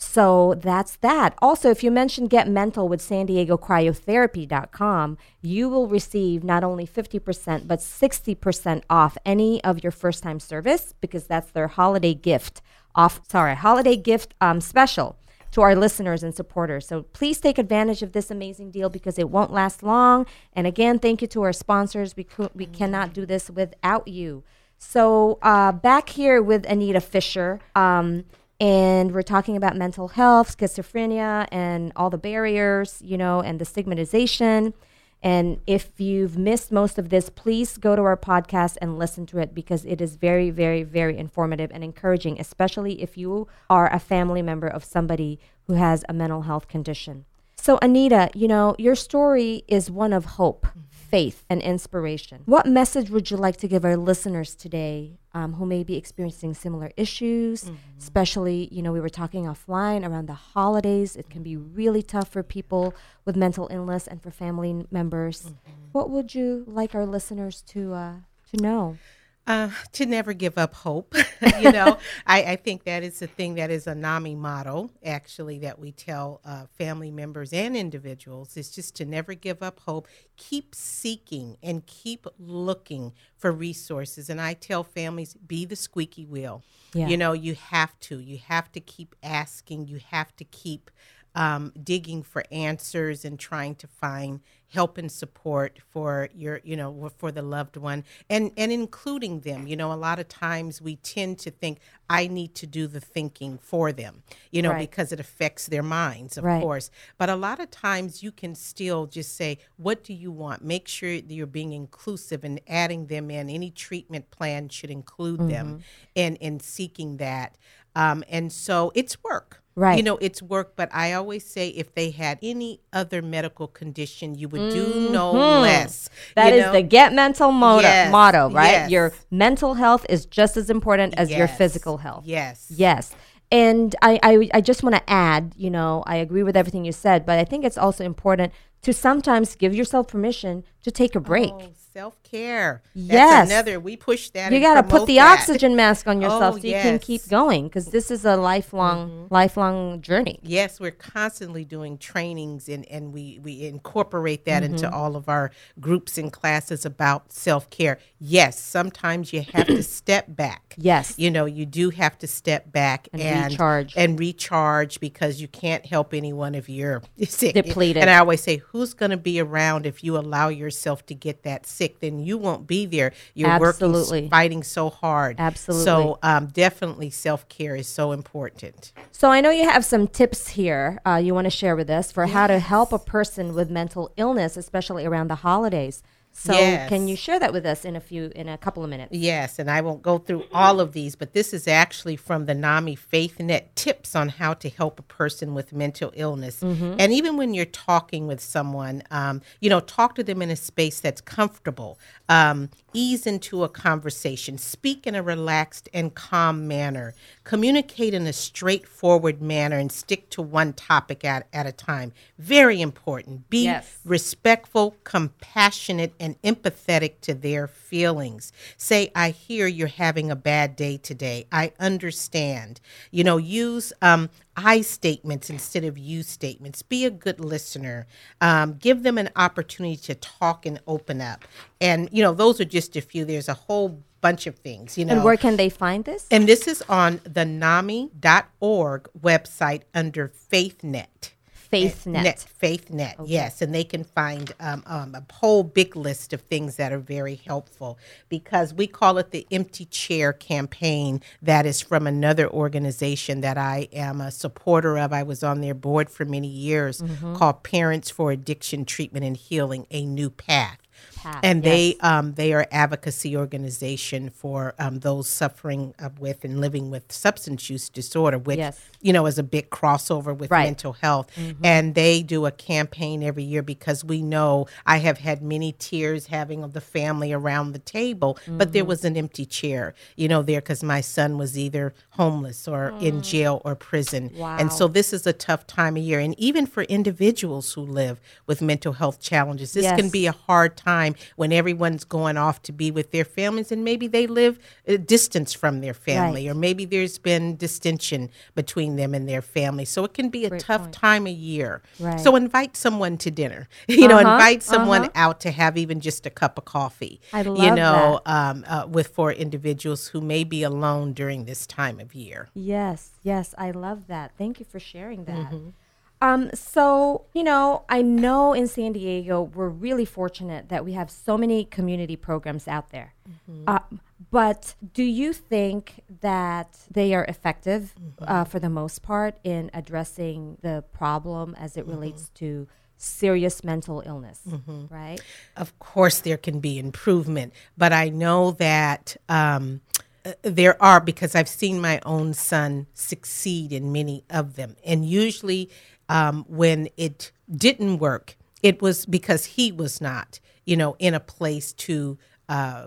So that's that. Also, if you mention Get Mental with San Diego Cryotherapy.com, you will receive not only 50%, but 60% off any of your first time service because that's their holiday gift off, sorry, holiday gift um, special to our listeners and supporters. So please take advantage of this amazing deal because it won't last long. And again, thank you to our sponsors. We, cou- we cannot do this without you. So uh, back here with Anita Fisher. Um, and we're talking about mental health, schizophrenia, and all the barriers, you know, and the stigmatization. And if you've missed most of this, please go to our podcast and listen to it because it is very, very, very informative and encouraging, especially if you are a family member of somebody who has a mental health condition. So, Anita, you know, your story is one of hope, mm-hmm. Faith, and inspiration. What message would you like to give our listeners today um, who may be experiencing similar issues? Especially, you know, we were talking offline around the holidays. It can be really tough for people with mental illness and for family members. What would you like our listeners to uh, to know? Uh, to never give up hope. you know, I, I, think that is the thing that is a NAMI motto, actually, that we tell uh, family members and individuals is just to never give up hope. Keep seeking and keep looking for resources. And I tell families, be the squeaky wheel. Yeah. You know, you have to. You have to keep asking. You have to keep um, digging for answers and trying to find help and support for your you know for the loved one and and including them you know a lot of times we tend to think i need to do the thinking for them you know right. because it affects their minds of right. course but a lot of times you can still just say what do you want make sure that you're being inclusive and adding them in any treatment plan should include mm-hmm. them and in seeking that um, and so it's work Right. You know, it's work, but I always say if they had any other medical condition, you would do mm-hmm. no less. That is know? the Get Mental motto, yes. motto right? Yes. Your mental health is just as important as yes. your physical health. Yes. Yes. And I, I, I just want to add, you know, I agree with everything you said, but I think it's also important to sometimes give yourself permission to take a break. Oh, self care. Yes, another. We push that. You got to put the that. oxygen mask on yourself oh, so you yes. can keep going because this is a lifelong, mm-hmm. lifelong journey. Yes, we're constantly doing trainings and and we we incorporate that mm-hmm. into all of our groups and classes about self care. Yes, sometimes you have to step back. Yes, you know you do have to step back and, and recharge and recharge because you can't help anyone if you're sick. Depleted. And I always say, who's going to be around if you allow yourself to get that sick? Then you won't be there. You're Absolutely. working, fighting so hard. Absolutely. So um, definitely self care is so important. So I know you have some tips here uh, you want to share with us for yes. how to help a person with mental illness, especially around the holidays. So yes. can you share that with us in a few in a couple of minutes? Yes, and I won't go through all of these, but this is actually from the NAMI FaithNet tips on how to help a person with mental illness. Mm-hmm. And even when you're talking with someone, um, you know, talk to them in a space that's comfortable. Um, ease into a conversation. Speak in a relaxed and calm manner. Communicate in a straightforward manner and stick to one topic at, at a time. Very important. Be yes. respectful, compassionate, and empathetic to their feelings. Say, I hear you're having a bad day today. I understand. You know, use um, I statements instead of you statements. Be a good listener. Um, give them an opportunity to talk and open up. And, you know, those are just a few. There's a whole bunch of things, you know. And where can they find this? And this is on the NAMI.org website under FaithNet. FaithNet. Net, FaithNet, okay. yes. And they can find um, um, a whole big list of things that are very helpful because we call it the Empty Chair campaign that is from another organization that I am a supporter of. I was on their board for many years mm-hmm. called Parents for Addiction Treatment and Healing A New Path path. And yes. they um, they are advocacy organization for um, those suffering with and living with substance use disorder, which yes. you know is a big crossover with right. mental health. Mm-hmm. And they do a campaign every year because we know I have had many tears having of the family around the table, mm-hmm. but there mm-hmm. was an empty chair, you know, there because my son was either homeless or mm. in jail or prison. Wow. And so this is a tough time of year, and even for individuals who live with mental health challenges, this yes. can be a hard time when everyone's going off to be with their families and maybe they live a distance from their family right. or maybe there's been distension between them and their family. So it can be a Great tough point. time of year. Right. So invite someone to dinner. You uh-huh. know, invite someone uh-huh. out to have even just a cup of coffee. I love you know, that. Um, uh, with for individuals who may be alone during this time of year. Yes, yes, I love that. Thank you for sharing that. Mm-hmm. Um, so, you know, I know in San Diego, we're really fortunate that we have so many community programs out there. Mm-hmm. Uh, but do you think that they are effective mm-hmm. uh, for the most part in addressing the problem as it relates mm-hmm. to serious mental illness, mm-hmm. right? Of course, there can be improvement, but I know that. Um, there are because I've seen my own son succeed in many of them. And usually um, when it didn't work, it was because he was not, you know, in a place to uh,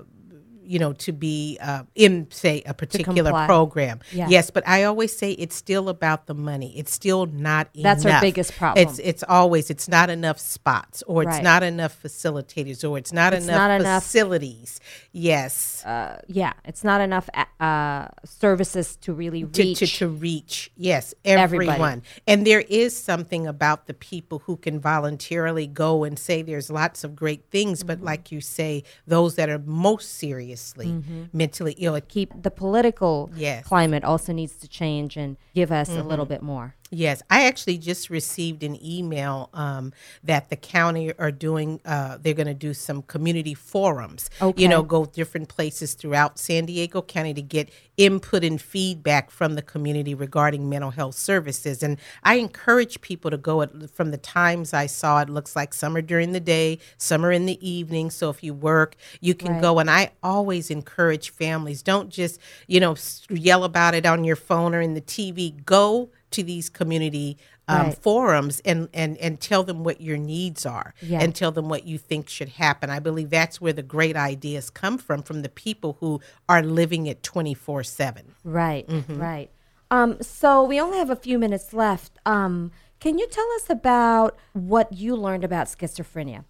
you know, to be uh, in, say, a particular program. Yeah. Yes, but I always say it's still about the money. It's still not That's our biggest problem. It's it's always it's not enough spots, or it's not enough facilitators, or it's not It's enough not enough- facilities. Yes, yeah, it's not enough uh, services to really reach. to, to reach yes Everybody. everyone and there is something about the people who can voluntarily go and say there's lots of great things Mm-hmm. but like you say those that are most seriously mentally ill keep the political Yes. climate also needs to change and give us a Mm-hmm. little bit more. Yes, I actually just received an email um, that the county are doing. Uh, they're going to do some community forums. Okay. You know, go different places throughout San Diego County to get input and feedback from the community regarding mental health services. And I encourage people to go. At, from the times I saw, it looks like some are during the day, some are in the evening. So if you work, you can Right. go. And I always encourage families don't just you know yell about it on your phone or in the TV. Go to these community um, Right. forums and, and, and tell them what your needs are Yeah. and tell them what you think should happen. I believe that's where the great ideas come from, from the people who are living it 24 7. Right, Mm-hmm. right. Um, so we only have a few minutes left. Um, can you tell us about what you learned about schizophrenia?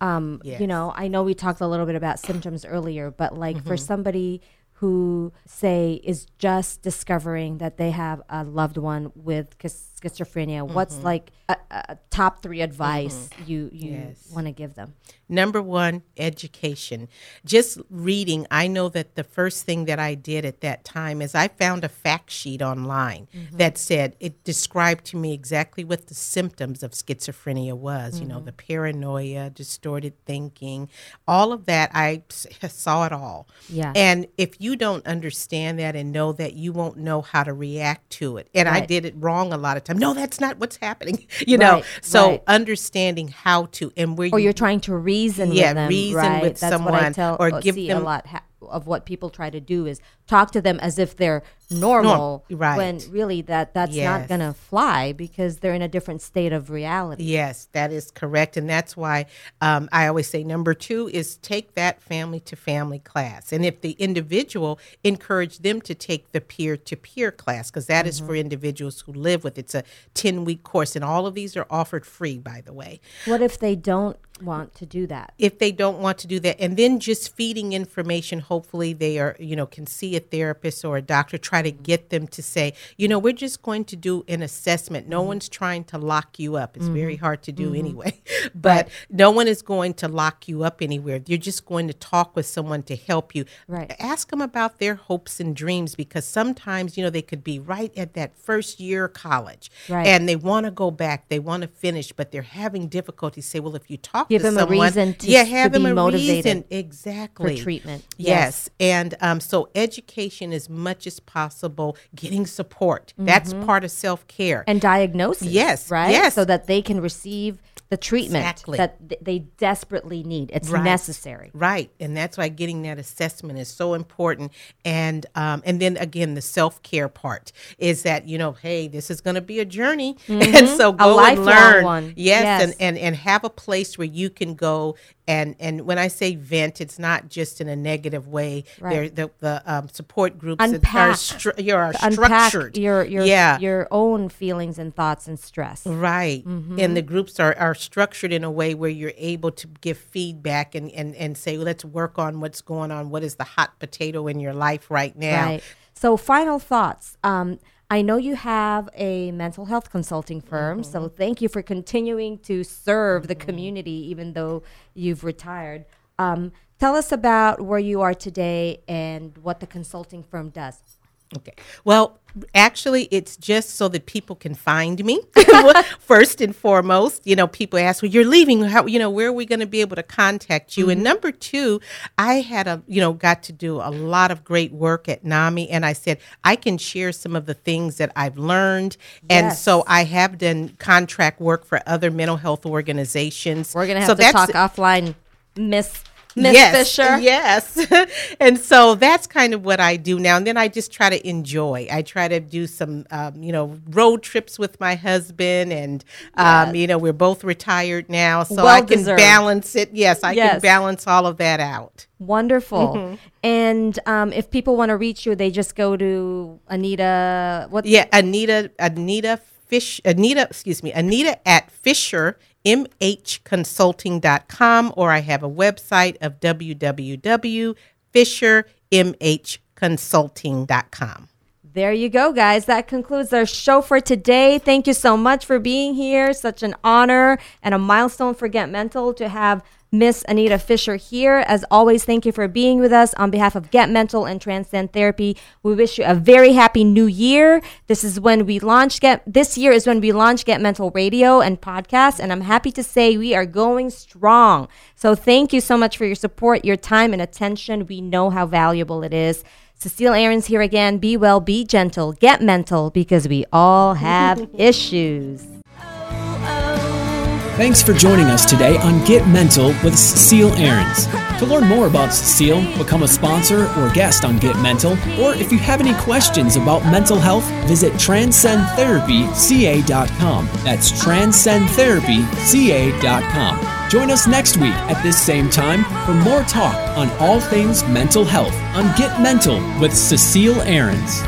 Um, You know, I know we talked a little bit about symptoms earlier, but like for somebody who say is just discovering that they have a loved one with schizophrenia, what's mm-hmm. like a, a top three advice mm-hmm. you you Yes. want to give them? Number one, education. Just reading, I know that the first thing that I did at that time is I found a fact sheet online mm-hmm. that said it described to me exactly what the symptoms of schizophrenia was. You know, the paranoia, distorted thinking, all of that. I saw it all. Yeah. And if you don't understand that and know that, you won't know how to react to it. And I did it wrong a lot of times. No, that's not what's happening. You know, Right, so right. understanding how to and where or you you're trying to reason Yeah, with them, reason right? with That's someone tell or give see them- a lot ha- of what people try to do is talk to them as if they're normal, right. when really that that's not gonna fly because they're in a different state of reality. Yes, that is correct. And that's why um, I always say number two is take that family to family class. And if the individual, encourage them to take the peer to peer class because that is for individuals who live with It's a 10 week course. And all of these are offered free, by the way. What if they don't want to do that? if they don't want to do that and then just feeding information hopefully they are you know can see a therapist or a doctor try to get them to say you know we're just going to do an assessment. No mm-hmm. one's trying to lock you up. It's very mm-hmm. hard to do mm-hmm. anyway but no one is going to lock you up anywhere. You're just going to talk with someone to help you. Right. ask them about their hopes and dreams because sometimes you know they could be right at that first year of college Right. and they want to go back they want to finish but they're having difficulty. Say well if you talk Give to them a reason to- yeah to have them be a motivated reason exactly. For treatment. yes, and um, so education as much as possible getting support that's part of self-care Mm-hmm. and diagnosis. Yes, right. yes. so that they can receive the treatment Exactly. that th- they desperately need. It's Right. necessary. Right, and that's why getting that assessment is so important. And um, and then again, the self care part is that you know, hey, this is going to be a journey, and so go and learn. one. Yes, Yes. And, and and have a place where you can go and and when I say vent, it's not just in a negative way. Right. They're, the the um, support groups that are, stru- you are structured. your your yeah. your own feelings and thoughts and stress. Right. Mm-hmm. And the groups are, are structured in a way where you're able to give feedback and, and, and say, let's work on what's going on. What is the hot potato in your life right now? Right. So, final thoughts. Um, I know you have a mental health consulting firm, so Mm-hmm. thank you for continuing to serve the community even though you've retired. Um, tell us about where you are today and what the consulting firm does. Okay. Well, actually, it's just so that people can find me first and foremost. You know, people ask, "Well, you're leaving. How? You know, where are we going to be able to contact you?" And mm-hmm. number two, I had a you know got to do a lot of great work at NAMI, and I said I can share some of the things that I've learned, yes. and so I have done contract work for other mental health organizations. We're going to have so to talk offline, Miss Miss yes, Fisher. Yes. and so that's kind of what I do now. And then I just try to enjoy. I try to do some, um, you know, road trips with my husband. And, um, Yes. you know, we're both retired now. So Well I can deserved. balance it. Yes, I Yes. can balance all of that out. Wonderful. Mm-hmm. And um, if people want to reach you, they just go to Anita. What? Yeah, Anita, Anita Fish, Anita, excuse me, Anita at Fisher, MHconsulting.com, or I have a website of www.fishermhconsulting.com. There you go, guys. That concludes our show for today. Thank you so much for being here. Such an honor and a milestone for Get Mental to have Miss Anita Fisher here. As always, thank you for being with us on behalf of Get Mental and Transcend Therapy. We wish you a very happy new year. This is when we launch Get this year is when we launch Get Mental Radio and podcast, and I'm happy to say we are going strong. So thank you so much for your support, your time and attention. We know how valuable it is. Cecile Ahrens here again. Be well, be gentle, get mental because we all have issues. Thanks for joining us today on Get Mental with Cecile Ahrens. To learn more about Cecile, become a sponsor or guest on Get Mental, or if you have any questions about mental health, visit transcendtherapyca.com. That's transcendtherapyca.com. Join us next week at this same time for more talk on all things mental health on Get Mental with Cecile Ahrens.